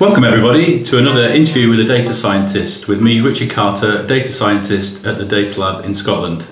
Welcome, everybody, to another interview with a data scientist with me, Richard Carter, data scientist at the Data Lab in Scotland.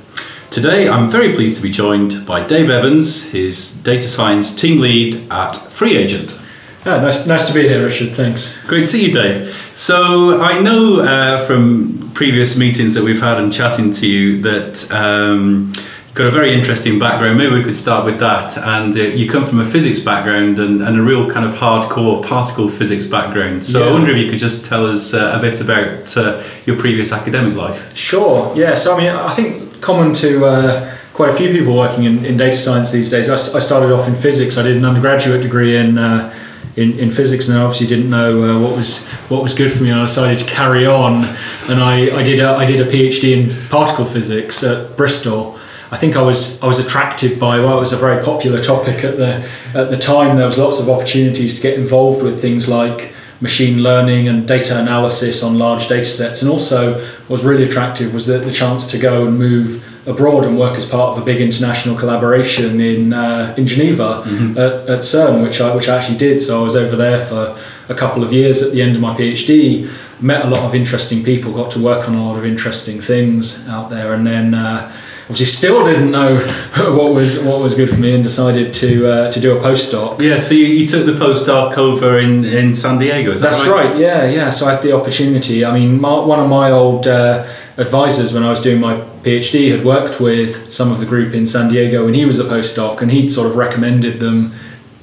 Today, I'm very pleased to be joined by Dave Evans, his data science team lead at FreeAgent. Yeah, nice, nice to be here, Richard. Thanks. Great to see you, Dave. So, I know uh, from previous meetings that we've had and chatting to you that um, got a very interesting background. Maybe we could start with that. And uh, you come from a physics background and, and, a real kind of hardcore particle physics background. So yeah. I wonder if you could just tell us uh, a bit about uh, your previous academic life. Sure. Yeah. So I mean, I think common to uh, quite a few people working in, in data science these days. I, I, started off in physics. I did an undergraduate degree in. Uh, in, in physics, and I obviously didn't know uh, what was what was good for me. And I decided to carry on, and I, I did a, I did a PhD in particle physics at Bristol, I think I was I was attracted by well, it was a very popular topic at the at the time. There was lots of opportunities to get involved with things like machine learning and data analysis on large data sets, and also what was really attractive was the, the chance to go and move abroad and work as part of a big international collaboration in uh, in Geneva mm-hmm. at, at CERN, which I which I actually did. So I was over there for a couple of years at the end of my PhD. Met a lot of interesting people, got to work on a lot of interesting things out there, and then. Uh, obviously still didn't know what was what was good for me and decided to uh, to do a postdoc. Yeah, so you, you, took the postdoc over in, in San Diego. That That's right? right? Yeah, yeah. So I had the opportunity. I mean, my, one of my old uh, advisors when I was doing my PhD had worked with some of the group in San Diego, and he was a postdoc, and he'd sort of recommended them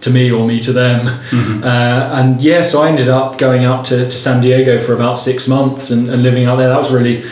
to me or me to them. Mm-hmm. Uh, and yeah, so I ended up going out to, to San Diego for about six months and, and living out there. That was really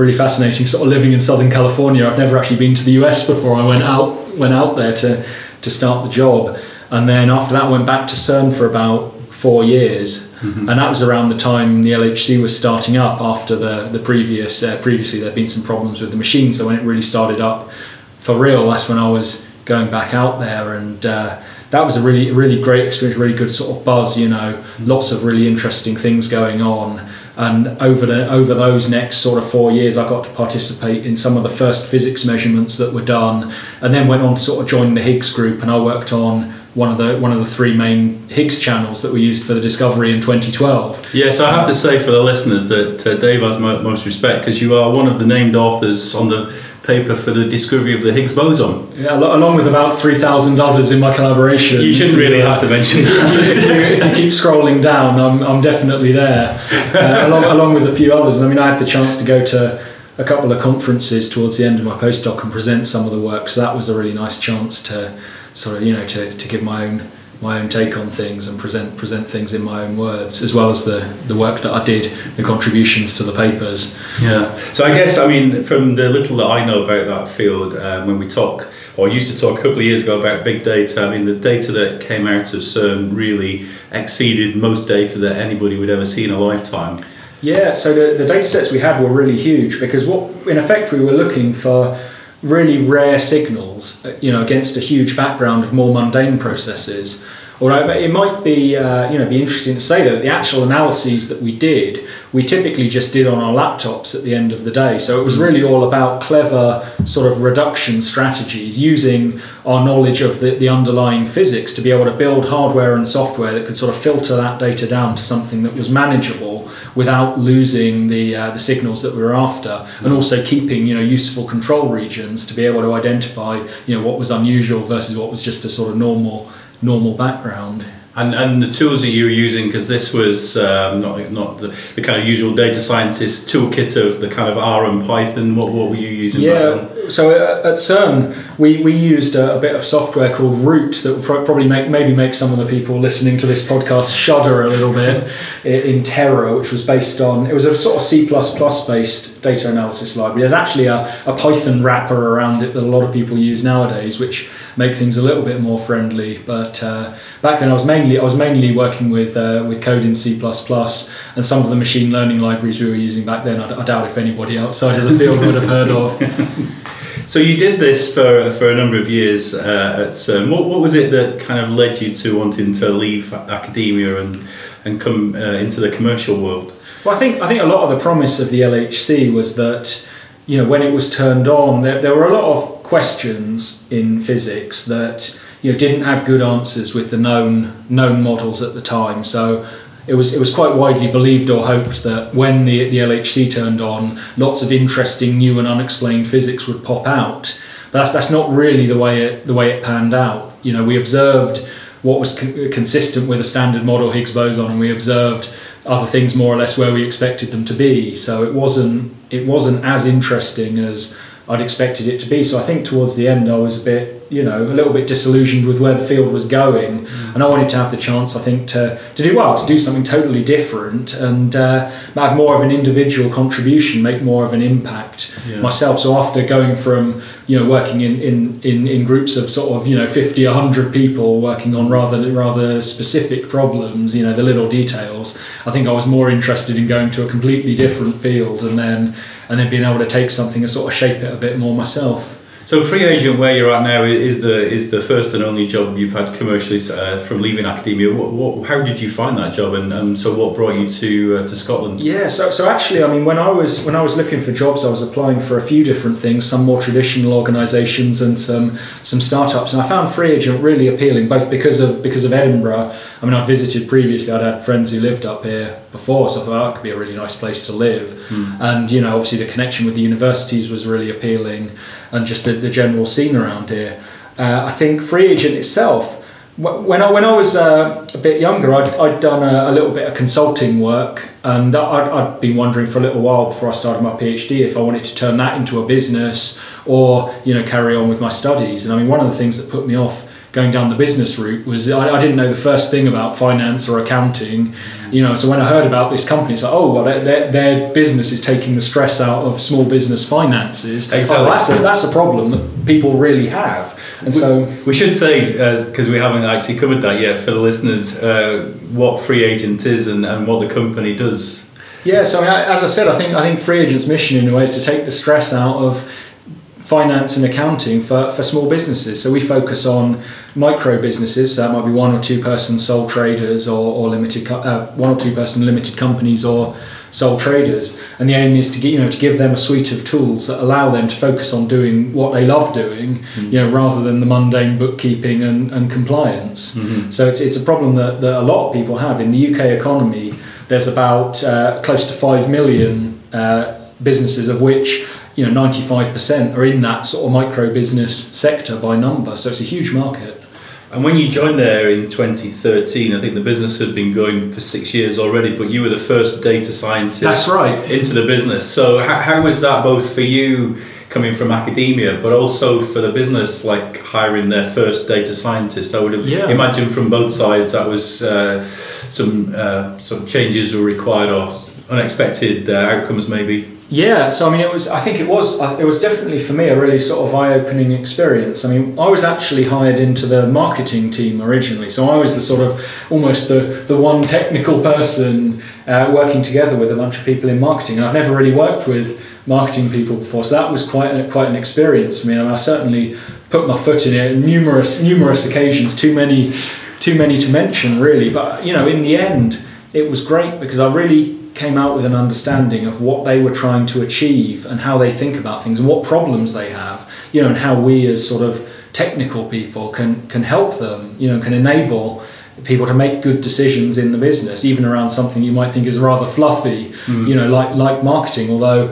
really fascinating. Sort of living in Southern California, I've never actually been to the US before. I went out went out there to to start the job, and then after that, I went back to CERN for about four years, mm-hmm. and that was around the time the LHC was starting up. After the the previous uh, previously, there'd been some problems with the machine, so when it really started up for real, that's when I was going back out there and. Uh, that was a really, really great experience, really good sort of buzz, you know, mm-hmm. lots of really interesting things going on and over the over those next sort of four years I got to participate in some of the first physics measurements that were done and then went on to sort of join the Higgs group and I worked on one of the one of the three main Higgs channels that were used for the discovery in 2012. Yeah, so I have to say for the listeners that uh, Dave has most respect because you are one of the named authors on the paper for the discovery of the Higgs boson. Yeah, along with about 3,000 others in my collaboration. You shouldn't really have to mention that. if, you, if, you, keep scrolling down, I'm, I'm definitely there, uh, along, along with a few others. And I mean, I had the chance to go to a couple of conferences towards the end of my postdoc and present some of the work, so that was a really nice chance to sort of, you know, to, to give my own my own take on things and present present things in my own words, as well as the the work that I did, the contributions to the papers. Yeah. So I guess I mean, from the little that I know about that field, um, when we talk or used to talk a couple of years ago about big data, I mean, the data that came out of CERN really exceeded most data that anybody would ever see in a lifetime. Yeah. So the the data sets we had were really huge because what in effect we were looking for really rare signals, uh, you know, against a huge background of more mundane processes. Although it might be, uh, you know, be interesting to say that the actual analyses that we did, we typically just did on our laptops at the end of the day. So it was mm. really all about clever sort of reduction strategies, using our knowledge of the, the underlying physics to be able to build hardware and software that could sort of filter that data down to something that was manageable without losing the uh, the signals that we were after, and also keeping you know useful control regions to be able to identify you know what was unusual versus what was just a sort of normal normal background. And, and the tools that you were using, because this was um, not not the, the, kind of usual data scientist toolkit of the kind of R and Python. What, what were you using? Yeah, so at CERN we, we used a, a, bit of software called Root that would probably make maybe make some of the people listening to this podcast shudder a little bit in terror, which was based on it was a sort of C based data analysis library. There's actually a, a Python wrapper around it that a lot of people use nowadays, which make things a little bit more friendly. But uh, back then, I was mainly I was mainly working with uh, with code in C and some of the machine learning libraries we were using back then. I, I doubt if anybody outside of the field would have heard of. So you did this for for a number of years uh, at CERN. What what was it that kind of led you to wanting to leave academia and and come uh, into the commercial world? Well, I think I think a lot of the promise of the LHC was that you know when it was turned on, there, there were a lot of questions in physics that you know didn't have good answers with the known known models at the time. So it was it was quite widely believed or hoped that when the the LHC turned on, lots of interesting new and unexplained physics would pop out. But that's that's not really the way it the way it panned out. You know, we observed what was con- consistent with a standard model Higgs boson, and we observed other things more or less where we expected them to be. So it wasn't it wasn't as interesting as I'd expected it to be. So I think towards the end I was a bit you know a little bit disillusioned with where the field was going, mm. and I wanted to have the chance, I think, to to do well, to do something totally different and uh, have more of an individual contribution, make more of an impact yeah. myself. So after going from you know working in, in, in, in groups of sort of you know 50 100 people working on rather rather specific problems you know the little details i think i was more interested in going to a completely different field and then and then being able to take something and sort of shape it a bit more myself so FreeAgent, where you're at now, is the is the first and only job you've had commercially uh, from leaving academia. What, what, how did you find that job, and, and so what brought you to uh, to Scotland? Yeah, so, so actually, I mean, when I was when I was looking for jobs, I was applying for a few different things, some more traditional organisations and some some startups, and I found FreeAgent really appealing, both because of because of Edinburgh. I mean, I visited previously. I'd had friends who lived up here before, so I thought oh, it could be a really nice place to live, mm. and you know, obviously the connection with the universities was really appealing and just the, the general scene around here. Uh, I think FreeAgent itself. When I when I was uh, a bit younger, I'd, I'd done a, a, little bit of consulting work, and I'd, I'd been wondering for a little while before I started my PhD if I wanted to turn that into a business or you know carry on with my studies. And I mean, one of the things that put me off going down the business route was I, I, didn't know the first thing about finance or accounting you know so when i heard about this company it's like oh well their, their business is taking the stress out of small business finances. Exactly. oh, that's, a, that's a problem that people really have. And we, so we should say because uh, we haven't actually covered that yet for the listeners uh, what FreeAgent is and, and what the company does. Yeah so I mean, as i said i think i think FreeAgent's mission in a way is to take the stress out of finance and accounting for, for small businesses. So we focus on micro businesses. So that might be one or two person sole traders or, or limited uh, one or two person limited companies or sole traders. And the aim is to get, you know to give them a suite of tools that allow them to focus on doing what they love doing, mm-hmm. you know, rather than the mundane bookkeeping and, and compliance. Mm-hmm. So it's, it's a problem that, that a lot of people have in the UK economy. There's about uh, close to five million uh, businesses of which you know 95% are in that sort of micro business sector by number. So it's a huge market. And when you joined there in 2013 i think the business had been going for six years already but you were the first data scientist that's right. into the business. So how, how was that both for you coming from academia but also for the business like hiring their first data scientist? I would yeah. imagine from both sides that was uh, some uh, some changes were required or unexpected uh, outcomes maybe yeah, so I mean, it was. I think it was. It was definitely for me a really sort of eye-opening experience. I mean, I was actually hired into the marketing team originally, so I was the sort of almost the the one technical person uh, working together with a bunch of people in marketing. And I've never really worked with marketing people before, so that was quite a, quite an experience for me. And I certainly put my foot in it numerous numerous occasions, too many too many to mention really. But you know, in the end, it was great because I really came out with an understanding of what they were trying to achieve and how they think about things and what problems they have, you know, and how we as sort of technical people can can help them, you know, can enable people to make good decisions in the business, even around something you might think is rather fluffy, mm. you know, like like marketing. Although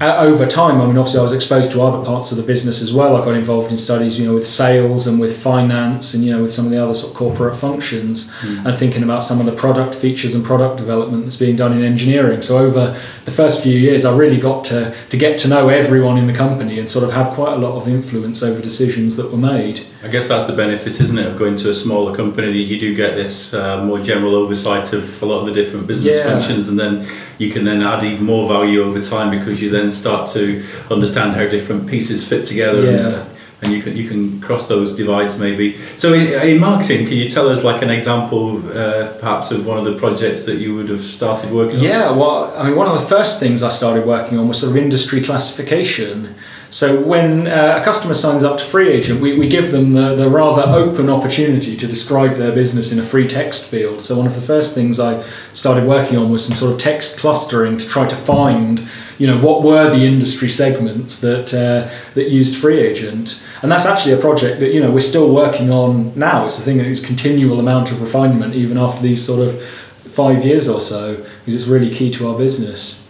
over time, I mean, obviously, I was exposed to other parts of the business as well. I got involved in studies, you know, with sales and with finance, and you know, with some of the other sort of corporate functions, mm. and thinking about some of the product features and product development that's being done in engineering. So over the first few years, I really got to to get to know everyone in the company and sort of have quite a lot of influence over decisions that were made. I guess that's the benefit, isn't it, of going to a smaller company? That you do get this uh, more general oversight of a lot of the different business yeah. functions, and then you can then add even more value over time because you then start to understand how different pieces fit together. Yeah. And, uh, and you can you can cross those divides maybe. So in, in marketing, can you tell us like an example, uh, perhaps of one of the projects that you would have started working on? Yeah, well, I mean, one of the first things I started working on was sort of industry classification. So when uh, a customer signs up to FreeAgent, we, we give them the, the rather open opportunity to describe their business in a free text field. So one of the first things I started working on was some sort of text clustering to try to find, you know, what were the industry segments that uh, that used FreeAgent, and that's actually a project that you know we're still working on now. It's a thing that is continual amount of refinement even after these sort of five years or so because it's really key to our business.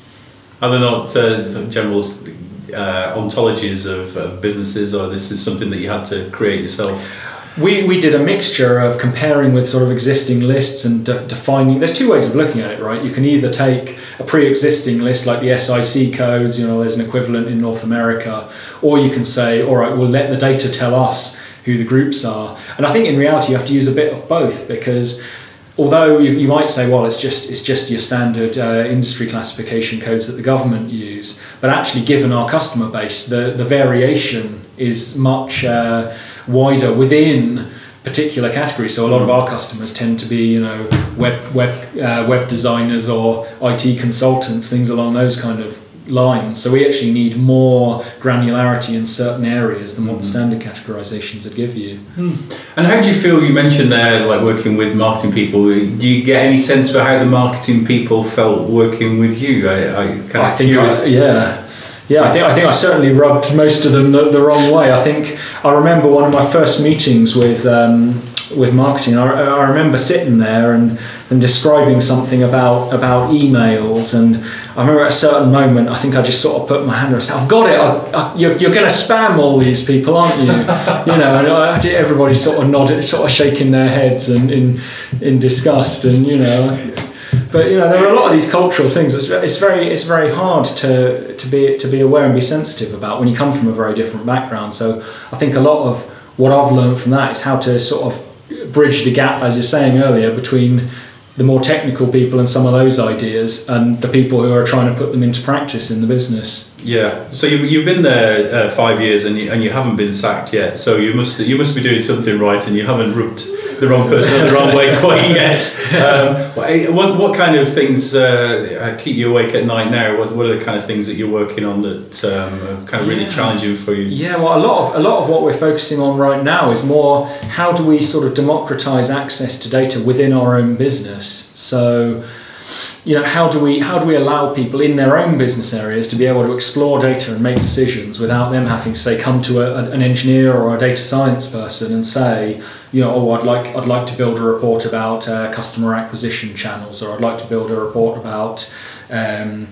Are there not uh, general uh, ontologies of, of businesses, or this is something that you had to create yourself? We, we did a mixture of comparing with sort of existing lists and de- defining. There's two ways of looking at it, right? You can either take a pre existing list like the SIC codes, you know, there's an equivalent in North America, or you can say, all right, we'll let the data tell us who the groups are. And I think in reality, you have to use a bit of both because although you, you might say, well, it's just it's just your standard uh, industry classification codes that the government use, but actually, given our customer base, the the variation is much. Uh, wider within particular categories. So a lot of our customers tend to be, you know, web web uh, web designers or IT consultants, things along those kind of lines. So we actually need more granularity in certain areas than what the mm-hmm. standard categorizations would give you. Mm. And how do you feel? You mentioned there, like working with marketing people. Do you get any sense for how the marketing people felt working with you? I, I kind of I think, I, yeah. Yeah, I think I think I certainly rubbed most of them the, the wrong way. I think I remember one of my first meetings with um, with marketing. I, I remember sitting there and, and describing something about about emails, and I remember at a certain moment, I think I just sort of put my hand up and said, "I've got it. I, I, you're, you're going to spam all these people, aren't you?" you know, and I, everybody sort of nodded, sort of shaking their heads and in in disgust, and you know but you know there are a lot of these cultural things. It's, it's very it's very hard to to be to be aware and be sensitive about when you come from a very different background. So I think a lot of what I've learned from that is how to sort of bridge the gap, as you're saying earlier, between the more technical people and some of those ideas and the people who are trying to put them into practice in the business. Yeah. So you've, you've been there uh, five years and you, and you haven't been sacked yet. So you must you must be doing something right and you haven't rubbed the wrong person the wrong way quite yet. Um, what, what kind of things uh, keep you awake at night now? What, what are the kind of things that you're working on that um, are kind of really yeah. challenging for you? Yeah, well, a lot of a lot of what we're focusing on right now is more how do we sort of democratize access to data within our own business. So you know how do we how do we allow people in their own business areas to be able to explore data and make decisions without them having to say come to a, an engineer or a data science person and say you know oh I'd like I'd like to build a report about uh, customer acquisition channels or I'd like to build a report about um,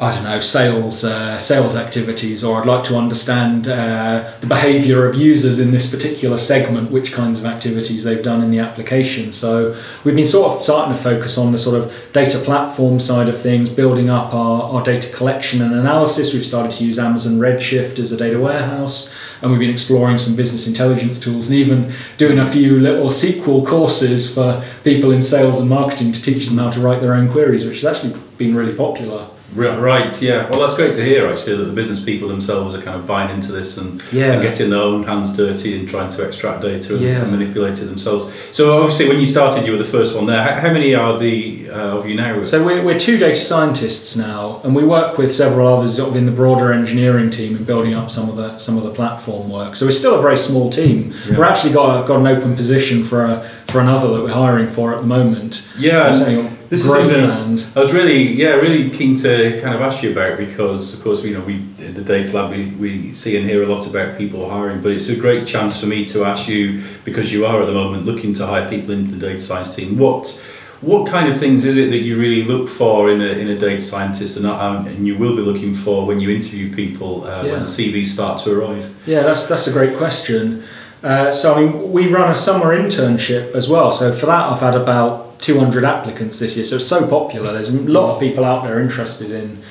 I don't know sales uh, sales activities, or I'd like to understand uh, the behaviour of users in this particular segment, which kinds of activities they've done in the application. So we've been sort of starting to focus on the sort of data platform side of things, building up our, our data collection and analysis. We've started to use Amazon Redshift as a data warehouse, and we've been exploring some business intelligence tools, and even doing a few little SQL courses for people in sales and marketing to teach them how to write their own queries, which has actually been really popular. Right, yeah. Well, that's great to hear actually that the business people themselves are kind of buying into this and, yeah. and getting their own hands dirty and trying to extract data and, yeah. and, manipulate it themselves. So, obviously, when you started, you were the first one there. How, how many are the uh, of you now? So, we're, we're two data scientists now, and we work with several others sort of in the broader engineering team and building up some of the some of the platform work. So, we're still a very small team. Yeah. We're actually got, got an open position for a, for another that we're hiring for at the moment. Yeah. So this is something I was really, yeah, really keen to kind of ask you about because, of course, you know, we in the data lab we, we see and hear a lot about people hiring, but it's a great chance for me to ask you because you are at the moment looking to hire people into the data science team. What what kind of things is it that you really look for in a, in a data scientist and, and you will be looking for when you interview people uh, yeah. when the CVs start to arrive? Yeah, that's that's a great question. Uh, so I mean, we run a summer internship as well. So for that, I've had about 200 applicants this year, so it's so popular. There's a lot of people out there interested in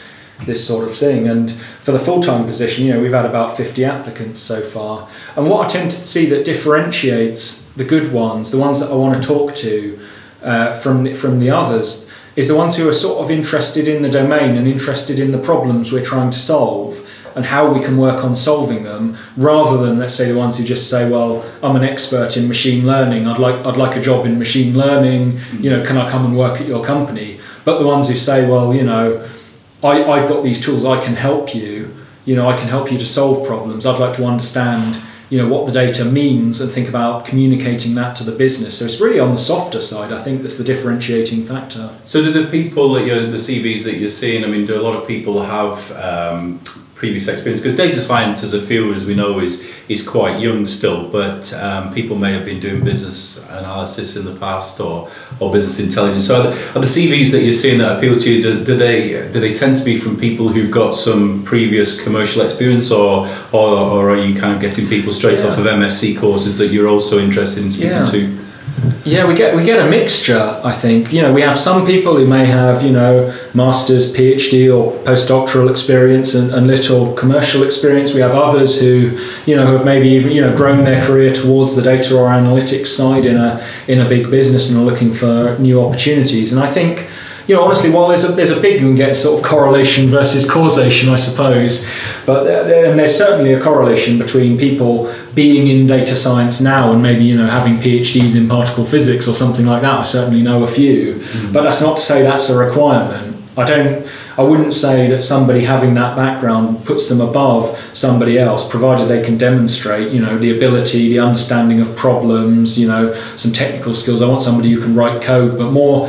this sort of thing. And for the full time position, you know, we've had about 50 applicants so far. And what I tend to see that differentiates the good ones, the ones that I want to talk to uh, from from the others, is the ones who are sort of interested in the domain and interested in the problems we're trying to solve and how we can work on solving them rather than let's say the ones who just say well I'm an expert in machine learning I'd like I'd like a job in machine learning mm-hmm. you know can I come and work at your company but the ones who say well you know I, I've got these tools I can help you you know I can help you to solve problems I'd like to understand you know what the data means and think about communicating that to the business. So it's really on the softer side. I think that's the differentiating factor. So do the people that you're the CVs that you're seeing? I mean, do a lot of people have um, previous experience? Because data science as a field, as we know, is is quite young still, but um, people may have been doing business analysis in the past or, or business intelligence. So, are the, are the CVs that you're seeing that appeal to you? Do, do, they do they tend to be from people who've got some previous commercial experience, or or, or are you kind of getting people straight yeah. off of MSc courses that you're also interested in speaking yeah. to? Yeah, we get we get a mixture. I think you know we have some people who may have you know masters, PhD, or postdoctoral experience and, and little commercial experience. We have others who you know have maybe even you know grown their career towards the data or analytics side in a in a big business and are looking for new opportunities. And I think you know, honestly, while there's a, there's a big, you can get sort of correlation versus causation, I suppose, but there, and there's certainly a correlation between people being in data science now and maybe, you know, having PhDs in particle physics or something like that. I certainly know a few, mm-hmm. but that's not to say that's a requirement. I don't, I wouldn't say that somebody having that background puts them above somebody else, provided they can demonstrate, you know, the ability, the understanding of problems, you know, some technical skills. I want somebody who can write code, but more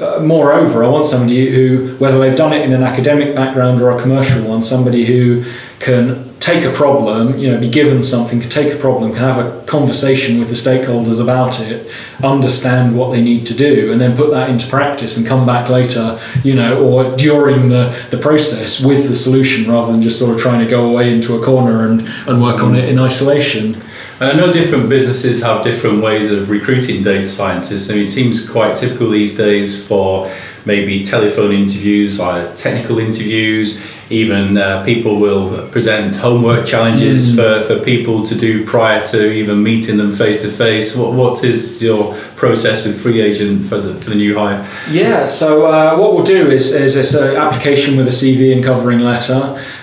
uh, moreover, I want somebody who, whether they've done it in an academic background or a commercial one, somebody who can take a problem, you know, be given something, can take a problem, can have a conversation with the stakeholders about it, understand what they need to do, and then put that into practice and come back later, you know, or during the, the process with the solution rather than just sort of trying to go away into a corner and, and work on it in isolation. And I know different businesses have different ways of recruiting data scientists. I mean, it seems quite typical these days for maybe telephone interviews, or technical interviews, even uh, people will present homework challenges mm. for, for people to do prior to even meeting them face to face. What What is your process with FreeAgent for the, for the new hire? Yeah, so uh, what we'll do is, is this uh, application with a CV and covering letter.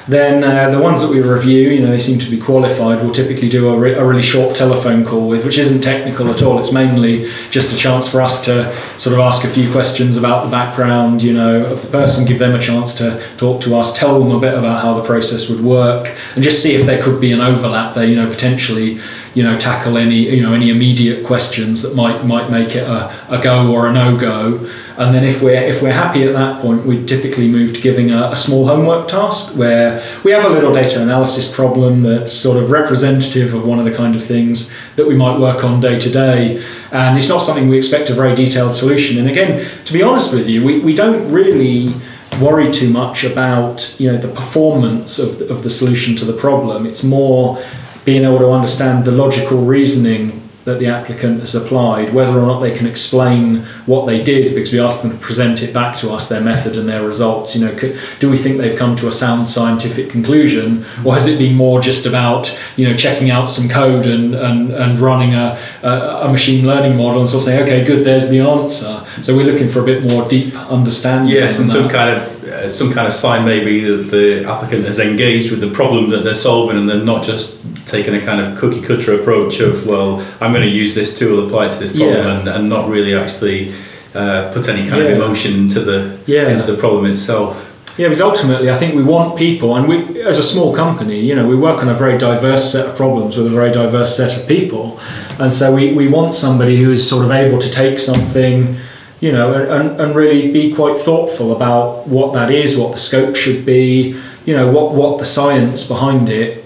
Then uh, the ones that we review, you know, they seem to be qualified. We'll typically do a, re- a really short telephone call with, which isn't technical at all. It's mainly just a chance for us to sort of ask a few questions about the background, you know, of the person, give them a chance to talk to us, tell them a bit about how the process would work, and just see if there could be an overlap there, you know, potentially you know tackle any you know any immediate questions that might might make it a, a go or a no go and then if we're if we're happy at that point we typically move to giving a, a, small homework task where we have a little data analysis problem that's sort of representative of one of the kind of things that we might work on day to day. And it's not something we expect a very detailed solution. And again to be honest with you we, we don't really worry too much about you know the performance of of the solution to the problem. It's more being able to understand the logical reasoning that the applicant has applied, whether or not they can explain what they did, because we ask them to present it back to us, their method and their results. You know, could, do we think they've come to a sound scientific conclusion, or has it been more just about you know checking out some code and and, and running a, a, a machine learning model and sort of saying, okay, good, there's the answer. So we're looking for a bit more deep understanding. Yes, and some kind of some kind of sign maybe that the applicant has engaged with the problem that they're solving and they're not just taking a kind of cookie cutter approach of well I'm going to use this tool apply to this problem yeah. and, and, not really actually uh, put any kind yeah. of emotion into the yeah. into the problem itself. Yeah, because ultimately, I think we want people, and we, as a small company, you know, we work on a very diverse set of problems with a very diverse set of people, and so we, we want somebody who is sort of able to take something you know, and, and really be quite thoughtful about what that is, what the scope should be, you know, what, what the science behind it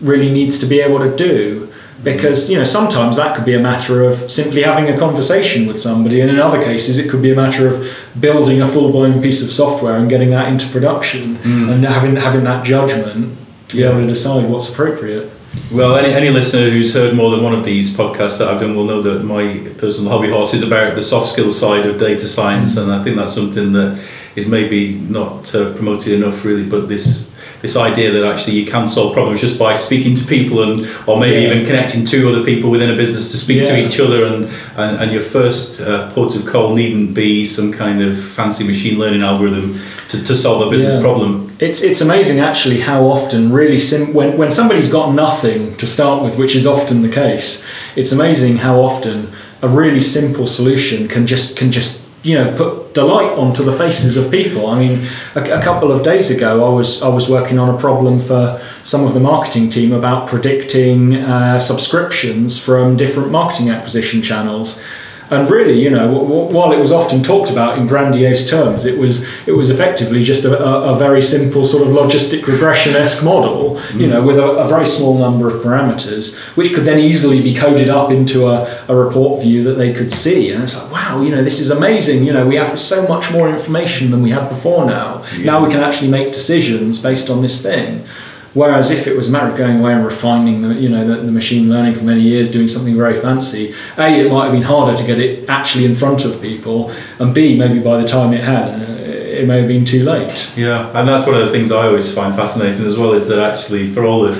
really needs to be able to do. Because, you know, sometimes that could be a matter of simply having a conversation with somebody, and in other cases, it could be a matter of building a full blown piece of software and getting that into production mm. and having, having that judgment to be able to decide what's appropriate. Well, any, any listener who's heard more than one of these podcasts that I've done will know that my personal hobby horse is about the soft skills side of data science, and I think that's something that is maybe not uh, promoted enough, really. But this this idea that actually you can solve problems just by speaking to people and or maybe yeah. even connecting two other people within a business to speak yeah. to each other and, and, and your first uh, port of call needn't be some kind of fancy machine learning algorithm to, to solve a business yeah. problem. It's, it's amazing actually how often really sim- when, when somebody's got nothing to start with, which is often the case, it's amazing how often a really simple solution can just can just you know put delight onto the faces of people. I mean, a, a, couple of days ago, I was I was working on a problem for some of the marketing team about predicting uh, subscriptions from different marketing acquisition channels. And really, you know, w- w- while it was often talked about in grandiose terms, it was it was effectively just a, a, a very simple sort of logistic regression esque model, you know, with a, a, very small number of parameters, which could then easily be coded up into a, a report view that they could see. And it's like, wow, you know, this is amazing. You know, we have so much more information than we had before now. Yeah. Now we can actually make decisions based on this thing. Whereas if it was a matter of going away and refining the, you know, the, the, machine learning for many years, doing something very fancy, A, it might have been harder to get it actually in front of people, and B, maybe by the time it had, uh, it may have been too late. Yeah, and that's one of the things I always find fascinating as well, is that actually for all the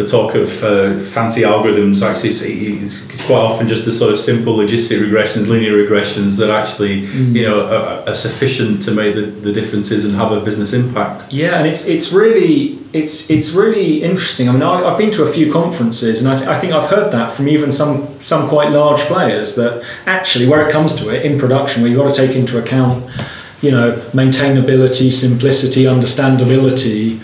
the talk of uh, fancy algorithms actually it's, it's, quite often just the sort of simple logistic regressions linear regressions that actually mm. you know are, are, sufficient to make the, the differences and have a business impact yeah and it's it's really it's it's really interesting I mean I, have been to a few conferences and I, th- I think I've heard that from even some some quite large players that actually where it comes to it in production where you've got to take into account you know maintainability simplicity understandability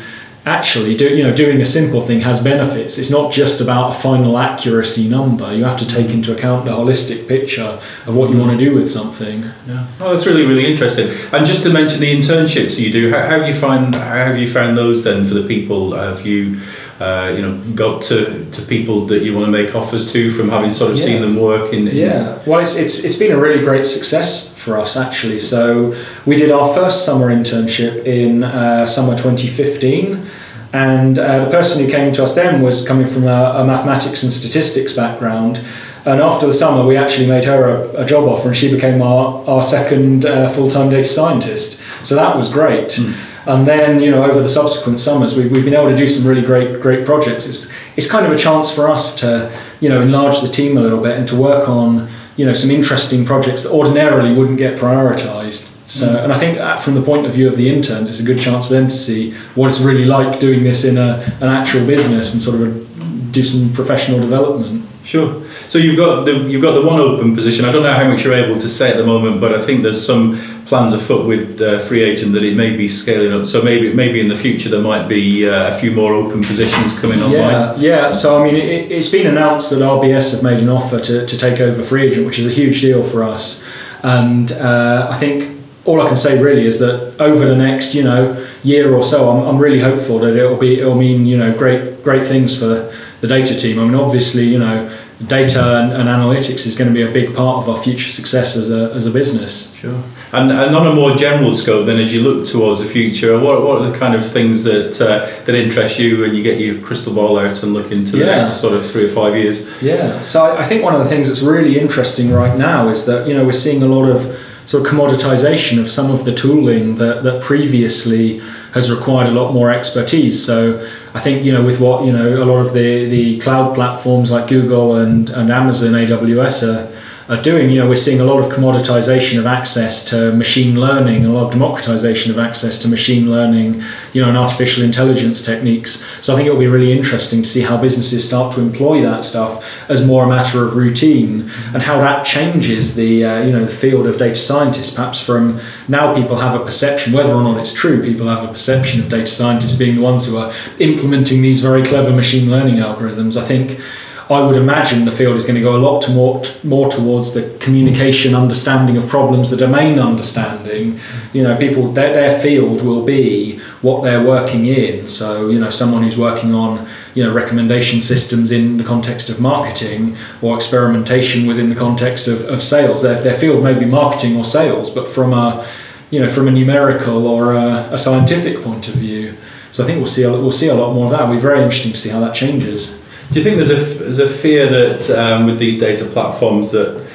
actually do, you know doing a simple thing has benefits. It's not just about a final accuracy number. You have to take into account the holistic picture of what you want to do with something. Yeah. Oh that's really really interesting. And just to mention the internships you do how, how have you find how have you found those then for the people? Have you uh, you know got to, to people that you want to make offers to from having sort of yeah. seen them work in, in, yeah well it's, it's it's been a really great success for us actually so we did our first summer internship in uh, summer 2015 and uh, the person who came to us then was coming from a, a, mathematics and statistics background. And after the summer, we actually made her a, a job offer, and she became our, our second uh, full time data scientist. So that was great. Mm. And then, you know, over the subsequent summers, we've, we've been able to do some really great, great projects. It's, it's kind of a chance for us to, you know, enlarge the team a little bit and to work on, you know, some interesting projects that ordinarily wouldn't get prioritized. So, mm. and I think from the point of view of the interns, it's a good chance for them to see what it's really like doing this in a, an actual business and sort of a, do some professional development. Sure. So you've got the you've got the one open position. I don't know how much you're able to say at the moment, but I think there's some plans afoot with uh, FreeAgent that it may be scaling up. So maybe maybe in the future there might be uh, a few more open positions coming online. Yeah, yeah. So I mean, it, has been announced that RBS have made an offer to, to take over FreeAgent, which is a huge deal for us. And uh, I think all I can say really is that over the next you know year or so, I'm, I'm really hopeful that it'll be it'll mean you know great great things for the data team. I mean, obviously you know data and, and analytics is going to be a big part of our future success as a as a business. Sure. And, and on a more general scope, then, as you look towards the future, what, what are the kind of things that uh, that interest you when you get your crystal ball out and look into yeah. the next sort of three or five years? Yeah. So I, I think one of the things that's really interesting right now is that you know we're seeing a lot of sort of commoditization of some of the tooling that, that previously has required a lot more expertise. So I think you know with what you know a lot of the the cloud platforms like Google and, and Amazon AWS are are doing. You know, we're seeing a lot of commoditization of access to machine learning, a lot of democratization of access to machine learning, you know, and artificial intelligence techniques. So I think it'll be really interesting to see how businesses start to employ that stuff as more a matter of routine, and how that changes the uh, you know the field of data scientists. Perhaps from now, people have a perception, whether or not it's true, people have a perception of data scientists being the ones who are implementing these very clever machine learning algorithms. I think I would imagine the field is going to go a lot more, more towards the communication understanding of problems, the domain understanding. You know, people their, their field will be what they're working in. So, you know, someone who's working on you know recommendation systems in the context of marketing or experimentation within the context of, of sales. Their, their field may be marketing or sales, but from a you know from a numerical or a, a scientific point of view. So I think we'll see a, we'll see a lot more of that. It'll be very interesting to see how that changes. Do you think there's a there's a fear that um, with these data platforms that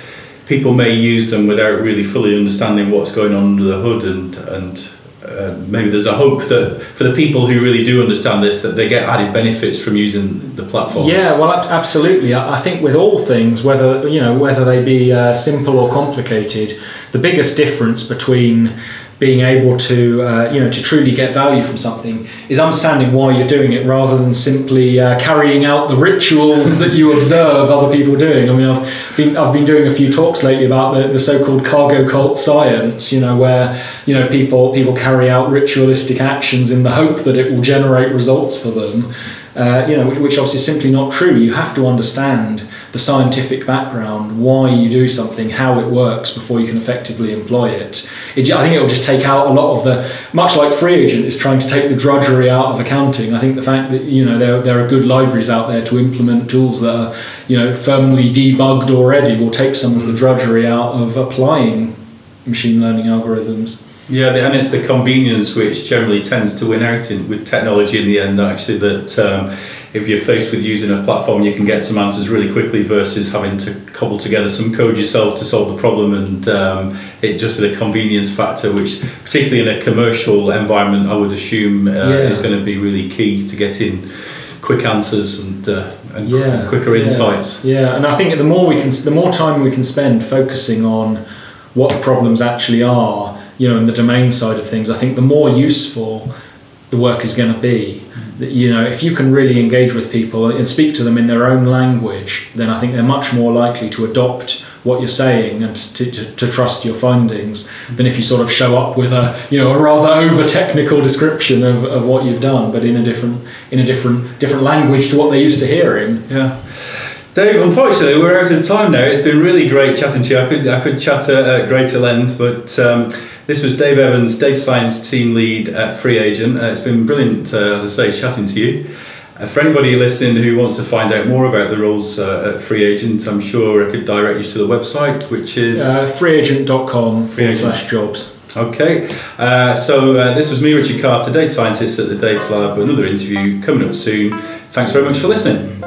people may use them without really fully understanding what's going on under the hood and and uh, maybe there's a hope that for the people who really do understand this that they get added benefits from using the platform. Yeah, well, absolutely. I think with all things, whether you know whether they be uh, simple or complicated, the biggest difference between being able to uh, you know to truly get value from something is understanding why you're doing it rather than simply uh, carrying out the rituals that you observe other people doing. I mean, I've been I've been doing a few talks lately about the, the so-called cargo cult science. You know, where you know people people carry out ritualistic actions in the hope that it will generate results for them. Uh, you know, which, which obviously is simply not true. You have to understand the scientific background, why you do something, how it works before you can effectively employ it. it I think it will just take out a lot of the, much like FreeAgent is trying to take the drudgery out of accounting. I think the fact that you know there, there are good libraries out there to implement tools that are you know firmly debugged already will take some of the drudgery out of applying machine learning algorithms. Yeah, and it's the convenience which generally tends to win out in, with technology in the end. Actually, that um, if you're faced with using a platform, you can get some answers really quickly versus having to cobble together some code yourself to solve the problem. And um, it just with a convenience factor, which particularly in a commercial environment, I would assume uh, yeah. is going to be really key to getting quick answers and, uh, and, yeah, quicker insights. Yeah, and I think the more we can, the more time we can spend focusing on what the problems actually are, you know, in the domain side of things, I think the more useful the work is going to be you know if you can really engage with people and speak to them in their own language then i think they're much more likely to adopt what you're saying and to, to, to trust your findings than if you sort of show up with a you know a rather over technical description of, of what you've done but in a different in a different different language to what they're used to hearing yeah Dave, unfortunately, we're out of time now. It's been really great chatting to you. I could I could chat at, at greater length, but um, this was Dave Evans, data science team lead at FreeAgent. Uh, it's been brilliant, uh, as I say, chatting to you. Uh, for anybody listening who wants to find out more about the roles uh, at FreeAgent, I'm sure I could direct you to the website, which is uh, freeagent.com forward slash jobs. Okay, uh, so uh, this was me, Richard Carter, data scientist at the Data Lab. Another interview coming up soon. Thanks very much for listening.